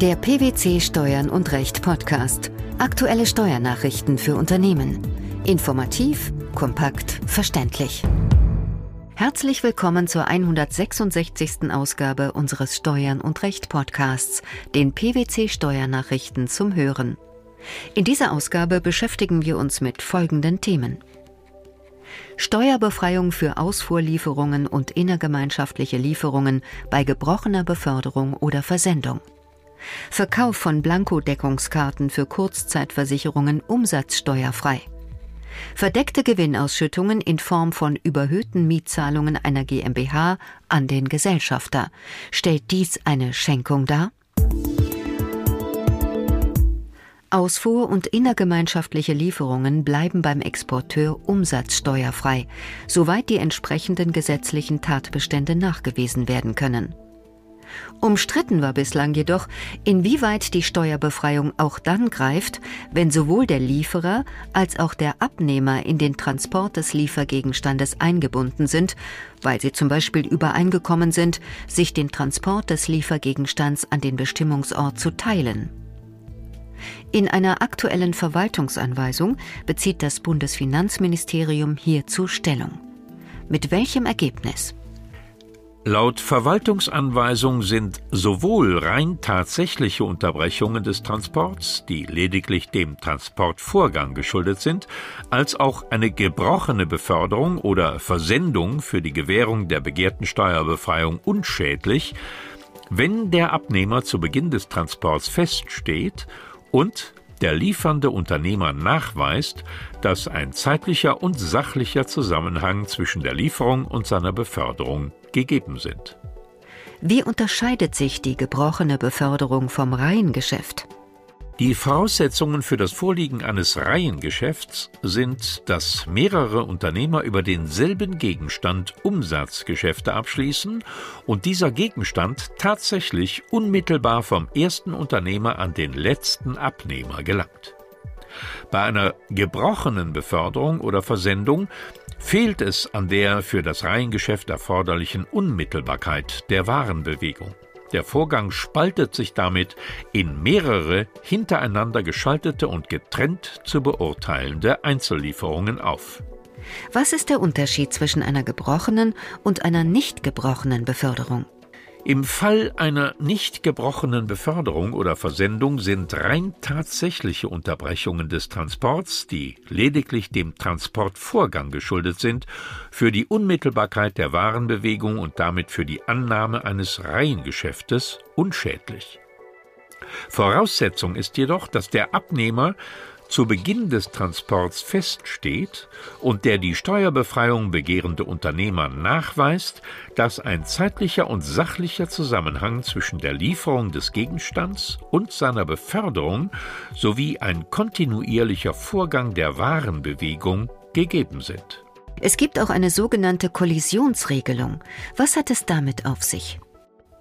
Der PwC Steuern und Recht Podcast. Aktuelle Steuernachrichten für Unternehmen. Informativ, kompakt, verständlich. Herzlich willkommen zur 166. Ausgabe unseres Steuern und Recht Podcasts, den PwC Steuernachrichten zum Hören. In dieser Ausgabe beschäftigen wir uns mit folgenden Themen. Steuerbefreiung für Ausfuhrlieferungen und innergemeinschaftliche Lieferungen bei gebrochener Beförderung oder Versendung. Verkauf von Blankodeckungskarten für Kurzzeitversicherungen umsatzsteuerfrei. Verdeckte Gewinnausschüttungen in Form von überhöhten Mietzahlungen einer GmbH an den Gesellschafter. Stellt dies eine Schenkung dar? Ausfuhr- und innergemeinschaftliche Lieferungen bleiben beim Exporteur umsatzsteuerfrei, soweit die entsprechenden gesetzlichen Tatbestände nachgewiesen werden können. Umstritten war bislang jedoch, inwieweit die Steuerbefreiung auch dann greift, wenn sowohl der Lieferer als auch der Abnehmer in den Transport des Liefergegenstandes eingebunden sind, weil sie zum Beispiel übereingekommen sind, sich den Transport des Liefergegenstands an den Bestimmungsort zu teilen. In einer aktuellen Verwaltungsanweisung bezieht das Bundesfinanzministerium hierzu Stellung. Mit welchem Ergebnis? Laut Verwaltungsanweisung sind sowohl rein tatsächliche Unterbrechungen des Transports, die lediglich dem Transportvorgang geschuldet sind, als auch eine gebrochene Beförderung oder Versendung für die Gewährung der begehrten Steuerbefreiung unschädlich, wenn der Abnehmer zu Beginn des Transports feststeht und der liefernde Unternehmer nachweist, dass ein zeitlicher und sachlicher Zusammenhang zwischen der Lieferung und seiner Beförderung gegeben sind. Wie unterscheidet sich die gebrochene Beförderung vom Reihengeschäft? Die Voraussetzungen für das Vorliegen eines Reihengeschäfts sind, dass mehrere Unternehmer über denselben Gegenstand Umsatzgeschäfte abschließen und dieser Gegenstand tatsächlich unmittelbar vom ersten Unternehmer an den letzten Abnehmer gelangt. Bei einer gebrochenen Beförderung oder Versendung fehlt es an der für das Reihengeschäft erforderlichen Unmittelbarkeit der Warenbewegung. Der Vorgang spaltet sich damit in mehrere hintereinander geschaltete und getrennt zu beurteilende Einzellieferungen auf. Was ist der Unterschied zwischen einer gebrochenen und einer nicht gebrochenen Beförderung? Im Fall einer nicht gebrochenen Beförderung oder Versendung sind rein tatsächliche Unterbrechungen des Transports, die lediglich dem Transportvorgang geschuldet sind, für die Unmittelbarkeit der Warenbewegung und damit für die Annahme eines Reihengeschäftes unschädlich. Voraussetzung ist jedoch, dass der Abnehmer zu Beginn des Transports feststeht und der die Steuerbefreiung begehrende Unternehmer nachweist, dass ein zeitlicher und sachlicher Zusammenhang zwischen der Lieferung des Gegenstands und seiner Beförderung sowie ein kontinuierlicher Vorgang der Warenbewegung gegeben sind. Es gibt auch eine sogenannte Kollisionsregelung. Was hat es damit auf sich?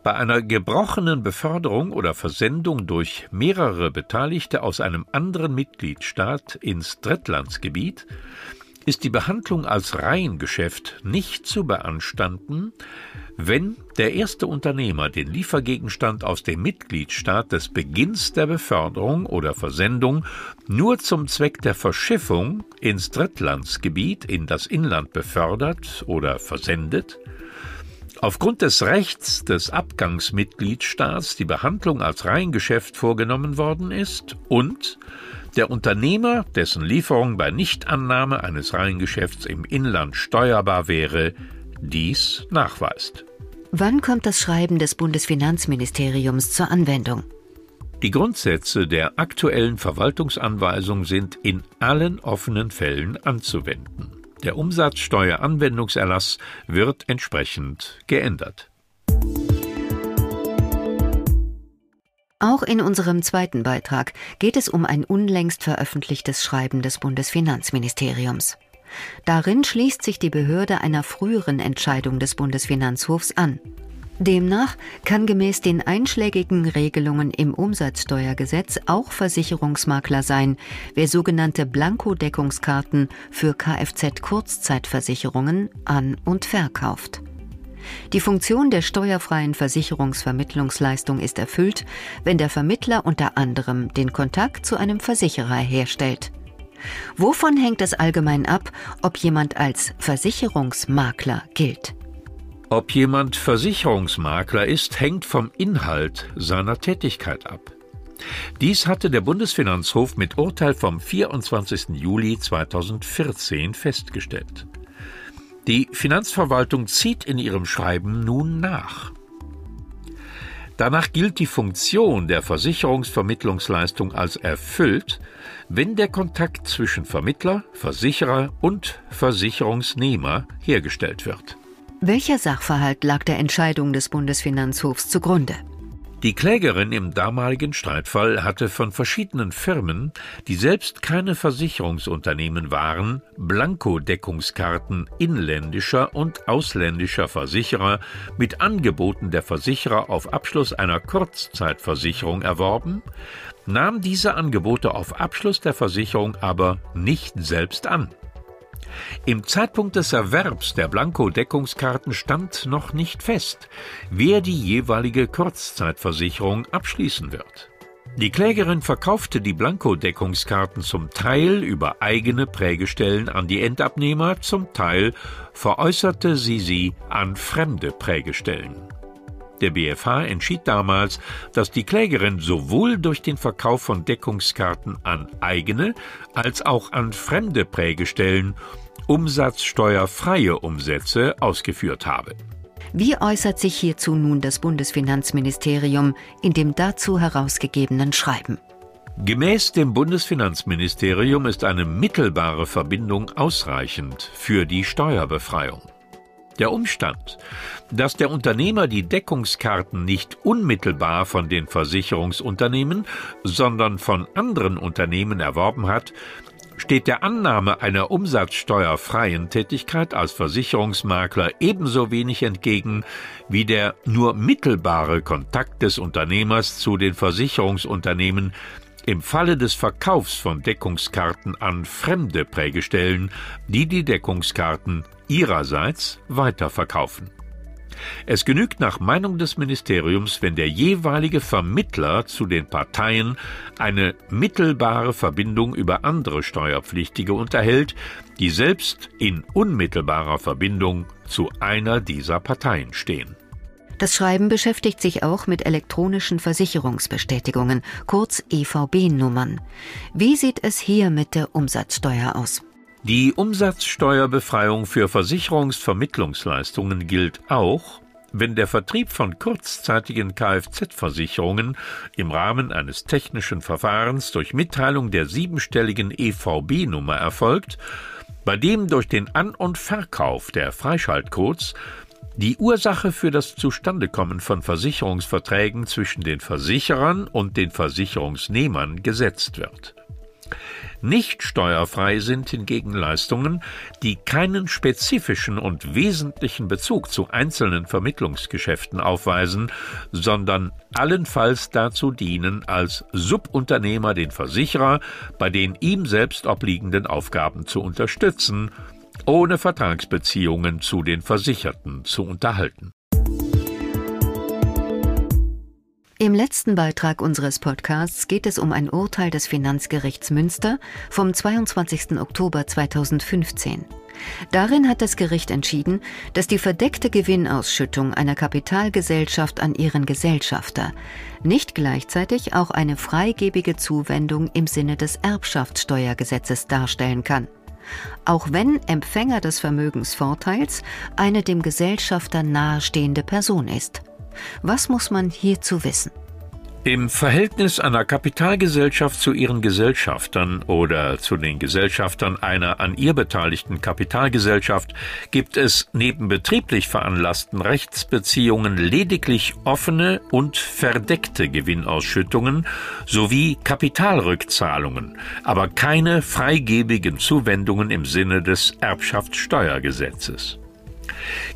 Bei einer gebrochenen Beförderung oder Versendung durch mehrere Beteiligte aus einem anderen Mitgliedstaat ins Drittlandsgebiet ist die Behandlung als Reihengeschäft nicht zu beanstanden, wenn der erste Unternehmer den Liefergegenstand aus dem Mitgliedstaat des Beginns der Beförderung oder Versendung nur zum Zweck der Verschiffung ins Drittlandsgebiet in das Inland befördert oder versendet, Aufgrund des Rechts des Abgangsmitgliedstaats die Behandlung als Reihengeschäft vorgenommen worden ist und der Unternehmer, dessen Lieferung bei Nichtannahme eines Reihengeschäfts im Inland steuerbar wäre, dies nachweist. Wann kommt das Schreiben des Bundesfinanzministeriums zur Anwendung? Die Grundsätze der aktuellen Verwaltungsanweisung sind in allen offenen Fällen anzuwenden. Der Umsatzsteueranwendungserlass wird entsprechend geändert. Auch in unserem zweiten Beitrag geht es um ein unlängst veröffentlichtes Schreiben des Bundesfinanzministeriums. Darin schließt sich die Behörde einer früheren Entscheidung des Bundesfinanzhofs an. Demnach kann gemäß den einschlägigen Regelungen im Umsatzsteuergesetz auch Versicherungsmakler sein, wer sogenannte Blankodeckungskarten für Kfz-Kurzzeitversicherungen an und verkauft. Die Funktion der steuerfreien Versicherungsvermittlungsleistung ist erfüllt, wenn der Vermittler unter anderem den Kontakt zu einem Versicherer herstellt. Wovon hängt es allgemein ab, ob jemand als Versicherungsmakler gilt? Ob jemand Versicherungsmakler ist, hängt vom Inhalt seiner Tätigkeit ab. Dies hatte der Bundesfinanzhof mit Urteil vom 24. Juli 2014 festgestellt. Die Finanzverwaltung zieht in ihrem Schreiben nun nach. Danach gilt die Funktion der Versicherungsvermittlungsleistung als erfüllt, wenn der Kontakt zwischen Vermittler, Versicherer und Versicherungsnehmer hergestellt wird. Welcher Sachverhalt lag der Entscheidung des Bundesfinanzhofs zugrunde? Die Klägerin im damaligen Streitfall hatte von verschiedenen Firmen, die selbst keine Versicherungsunternehmen waren, Blankodeckungskarten inländischer und ausländischer Versicherer mit Angeboten der Versicherer auf Abschluss einer Kurzzeitversicherung erworben, nahm diese Angebote auf Abschluss der Versicherung aber nicht selbst an. Im Zeitpunkt des Erwerbs der Blanko-Deckungskarten stand noch nicht fest, wer die jeweilige Kurzzeitversicherung abschließen wird. Die Klägerin verkaufte die Blanko-Deckungskarten zum Teil über eigene Prägestellen an die Endabnehmer, zum Teil veräußerte sie sie an fremde Prägestellen. Der BFH entschied damals, dass die Klägerin sowohl durch den Verkauf von Deckungskarten an eigene als auch an fremde Prägestellen umsatzsteuerfreie Umsätze ausgeführt habe. Wie äußert sich hierzu nun das Bundesfinanzministerium in dem dazu herausgegebenen Schreiben? Gemäß dem Bundesfinanzministerium ist eine mittelbare Verbindung ausreichend für die Steuerbefreiung. Der Umstand, dass der Unternehmer die Deckungskarten nicht unmittelbar von den Versicherungsunternehmen, sondern von anderen Unternehmen erworben hat, steht der Annahme einer umsatzsteuerfreien Tätigkeit als Versicherungsmakler ebenso wenig entgegen wie der nur mittelbare Kontakt des Unternehmers zu den Versicherungsunternehmen im Falle des Verkaufs von Deckungskarten an fremde Prägestellen, die die Deckungskarten ihrerseits weiterverkaufen. Es genügt nach Meinung des Ministeriums, wenn der jeweilige Vermittler zu den Parteien eine mittelbare Verbindung über andere Steuerpflichtige unterhält, die selbst in unmittelbarer Verbindung zu einer dieser Parteien stehen. Das Schreiben beschäftigt sich auch mit elektronischen Versicherungsbestätigungen, kurz EVB-Nummern. Wie sieht es hier mit der Umsatzsteuer aus? Die Umsatzsteuerbefreiung für Versicherungsvermittlungsleistungen gilt auch, wenn der Vertrieb von kurzzeitigen Kfz-Versicherungen im Rahmen eines technischen Verfahrens durch Mitteilung der siebenstelligen EVB-Nummer erfolgt, bei dem durch den An- und Verkauf der Freischaltcodes die Ursache für das Zustandekommen von Versicherungsverträgen zwischen den Versicherern und den Versicherungsnehmern gesetzt wird. Nicht steuerfrei sind hingegen Leistungen, die keinen spezifischen und wesentlichen Bezug zu einzelnen Vermittlungsgeschäften aufweisen, sondern allenfalls dazu dienen, als Subunternehmer den Versicherer bei den ihm selbst obliegenden Aufgaben zu unterstützen, ohne Vertragsbeziehungen zu den Versicherten zu unterhalten. Im letzten Beitrag unseres Podcasts geht es um ein Urteil des Finanzgerichts Münster vom 22. Oktober 2015. Darin hat das Gericht entschieden, dass die verdeckte Gewinnausschüttung einer Kapitalgesellschaft an ihren Gesellschafter nicht gleichzeitig auch eine freigebige Zuwendung im Sinne des Erbschaftssteuergesetzes darstellen kann. Auch wenn Empfänger des Vermögensvorteils eine dem Gesellschafter nahestehende Person ist. Was muss man hierzu wissen? Im Verhältnis einer Kapitalgesellschaft zu ihren Gesellschaftern oder zu den Gesellschaftern einer an ihr beteiligten Kapitalgesellschaft gibt es neben betrieblich veranlassten Rechtsbeziehungen lediglich offene und verdeckte Gewinnausschüttungen sowie Kapitalrückzahlungen, aber keine freigebigen Zuwendungen im Sinne des Erbschaftssteuergesetzes.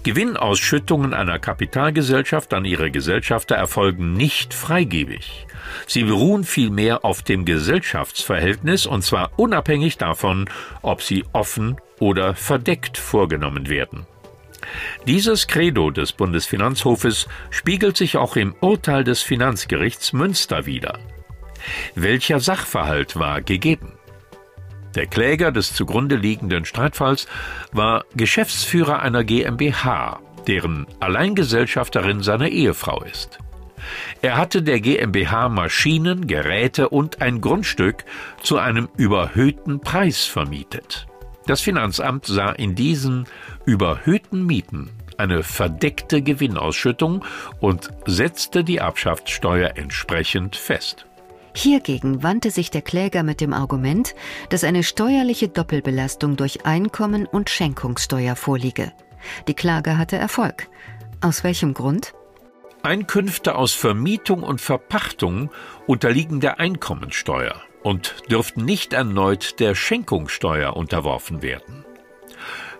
Gewinnausschüttungen einer Kapitalgesellschaft an ihre Gesellschafter erfolgen nicht freigebig. Sie beruhen vielmehr auf dem Gesellschaftsverhältnis und zwar unabhängig davon, ob sie offen oder verdeckt vorgenommen werden. Dieses Credo des Bundesfinanzhofes spiegelt sich auch im Urteil des Finanzgerichts Münster wider. Welcher Sachverhalt war gegeben? Der Kläger des zugrunde liegenden Streitfalls war Geschäftsführer einer GmbH, deren Alleingesellschafterin seine Ehefrau ist. Er hatte der GmbH Maschinen, Geräte und ein Grundstück zu einem überhöhten Preis vermietet. Das Finanzamt sah in diesen überhöhten Mieten eine verdeckte Gewinnausschüttung und setzte die Erbschaftssteuer entsprechend fest. Hiergegen wandte sich der Kläger mit dem Argument, dass eine steuerliche Doppelbelastung durch Einkommen und Schenkungssteuer vorliege. Die Klage hatte Erfolg. Aus welchem Grund? Einkünfte aus Vermietung und Verpachtung unterliegen der Einkommensteuer und dürften nicht erneut der Schenkungssteuer unterworfen werden.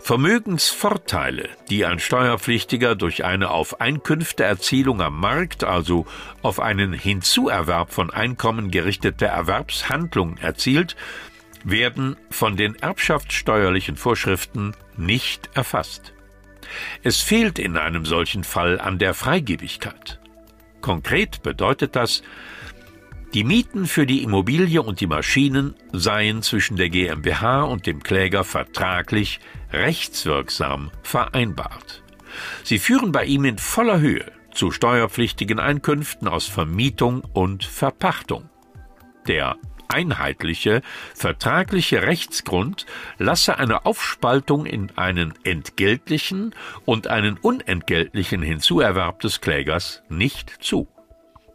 Vermögensvorteile, die ein Steuerpflichtiger durch eine auf Einkünfteerzielung am Markt, also auf einen Hinzuerwerb von Einkommen gerichtete Erwerbshandlung erzielt, werden von den erbschaftssteuerlichen Vorschriften nicht erfasst. Es fehlt in einem solchen Fall an der Freigebigkeit. Konkret bedeutet das, die Mieten für die Immobilie und die Maschinen seien zwischen der GmbH und dem Kläger vertraglich rechtswirksam vereinbart. Sie führen bei ihm in voller Höhe zu steuerpflichtigen Einkünften aus Vermietung und Verpachtung. Der einheitliche, vertragliche Rechtsgrund lasse eine Aufspaltung in einen entgeltlichen und einen unentgeltlichen Hinzuerwerb des Klägers nicht zu.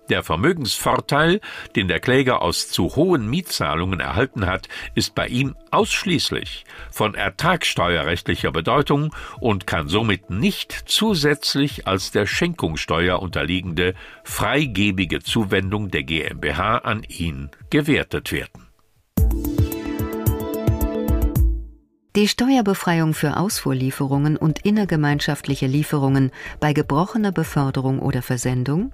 Der Vermögensvorteil, den der Kläger aus zu hohen Mietzahlungen erhalten hat, ist bei ihm ausschließlich von ertragssteuerrechtlicher Bedeutung und kann somit nicht zusätzlich als der Schenkungssteuer unterliegende freigebige Zuwendung der GmbH an ihn gewertet werden. Die Steuerbefreiung für Ausfuhrlieferungen und innergemeinschaftliche Lieferungen bei gebrochener Beförderung oder Versendung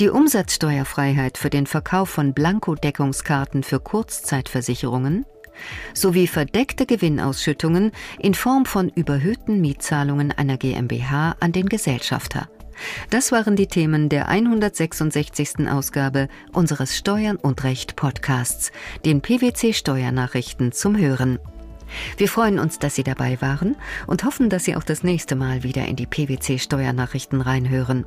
die Umsatzsteuerfreiheit für den Verkauf von Blankodeckungskarten für Kurzzeitversicherungen sowie verdeckte Gewinnausschüttungen in Form von überhöhten Mietzahlungen einer GmbH an den Gesellschafter. Das waren die Themen der 166. Ausgabe unseres Steuern und Recht Podcasts, den PwC Steuernachrichten zum Hören. Wir freuen uns, dass Sie dabei waren und hoffen, dass Sie auch das nächste Mal wieder in die PwC Steuernachrichten reinhören.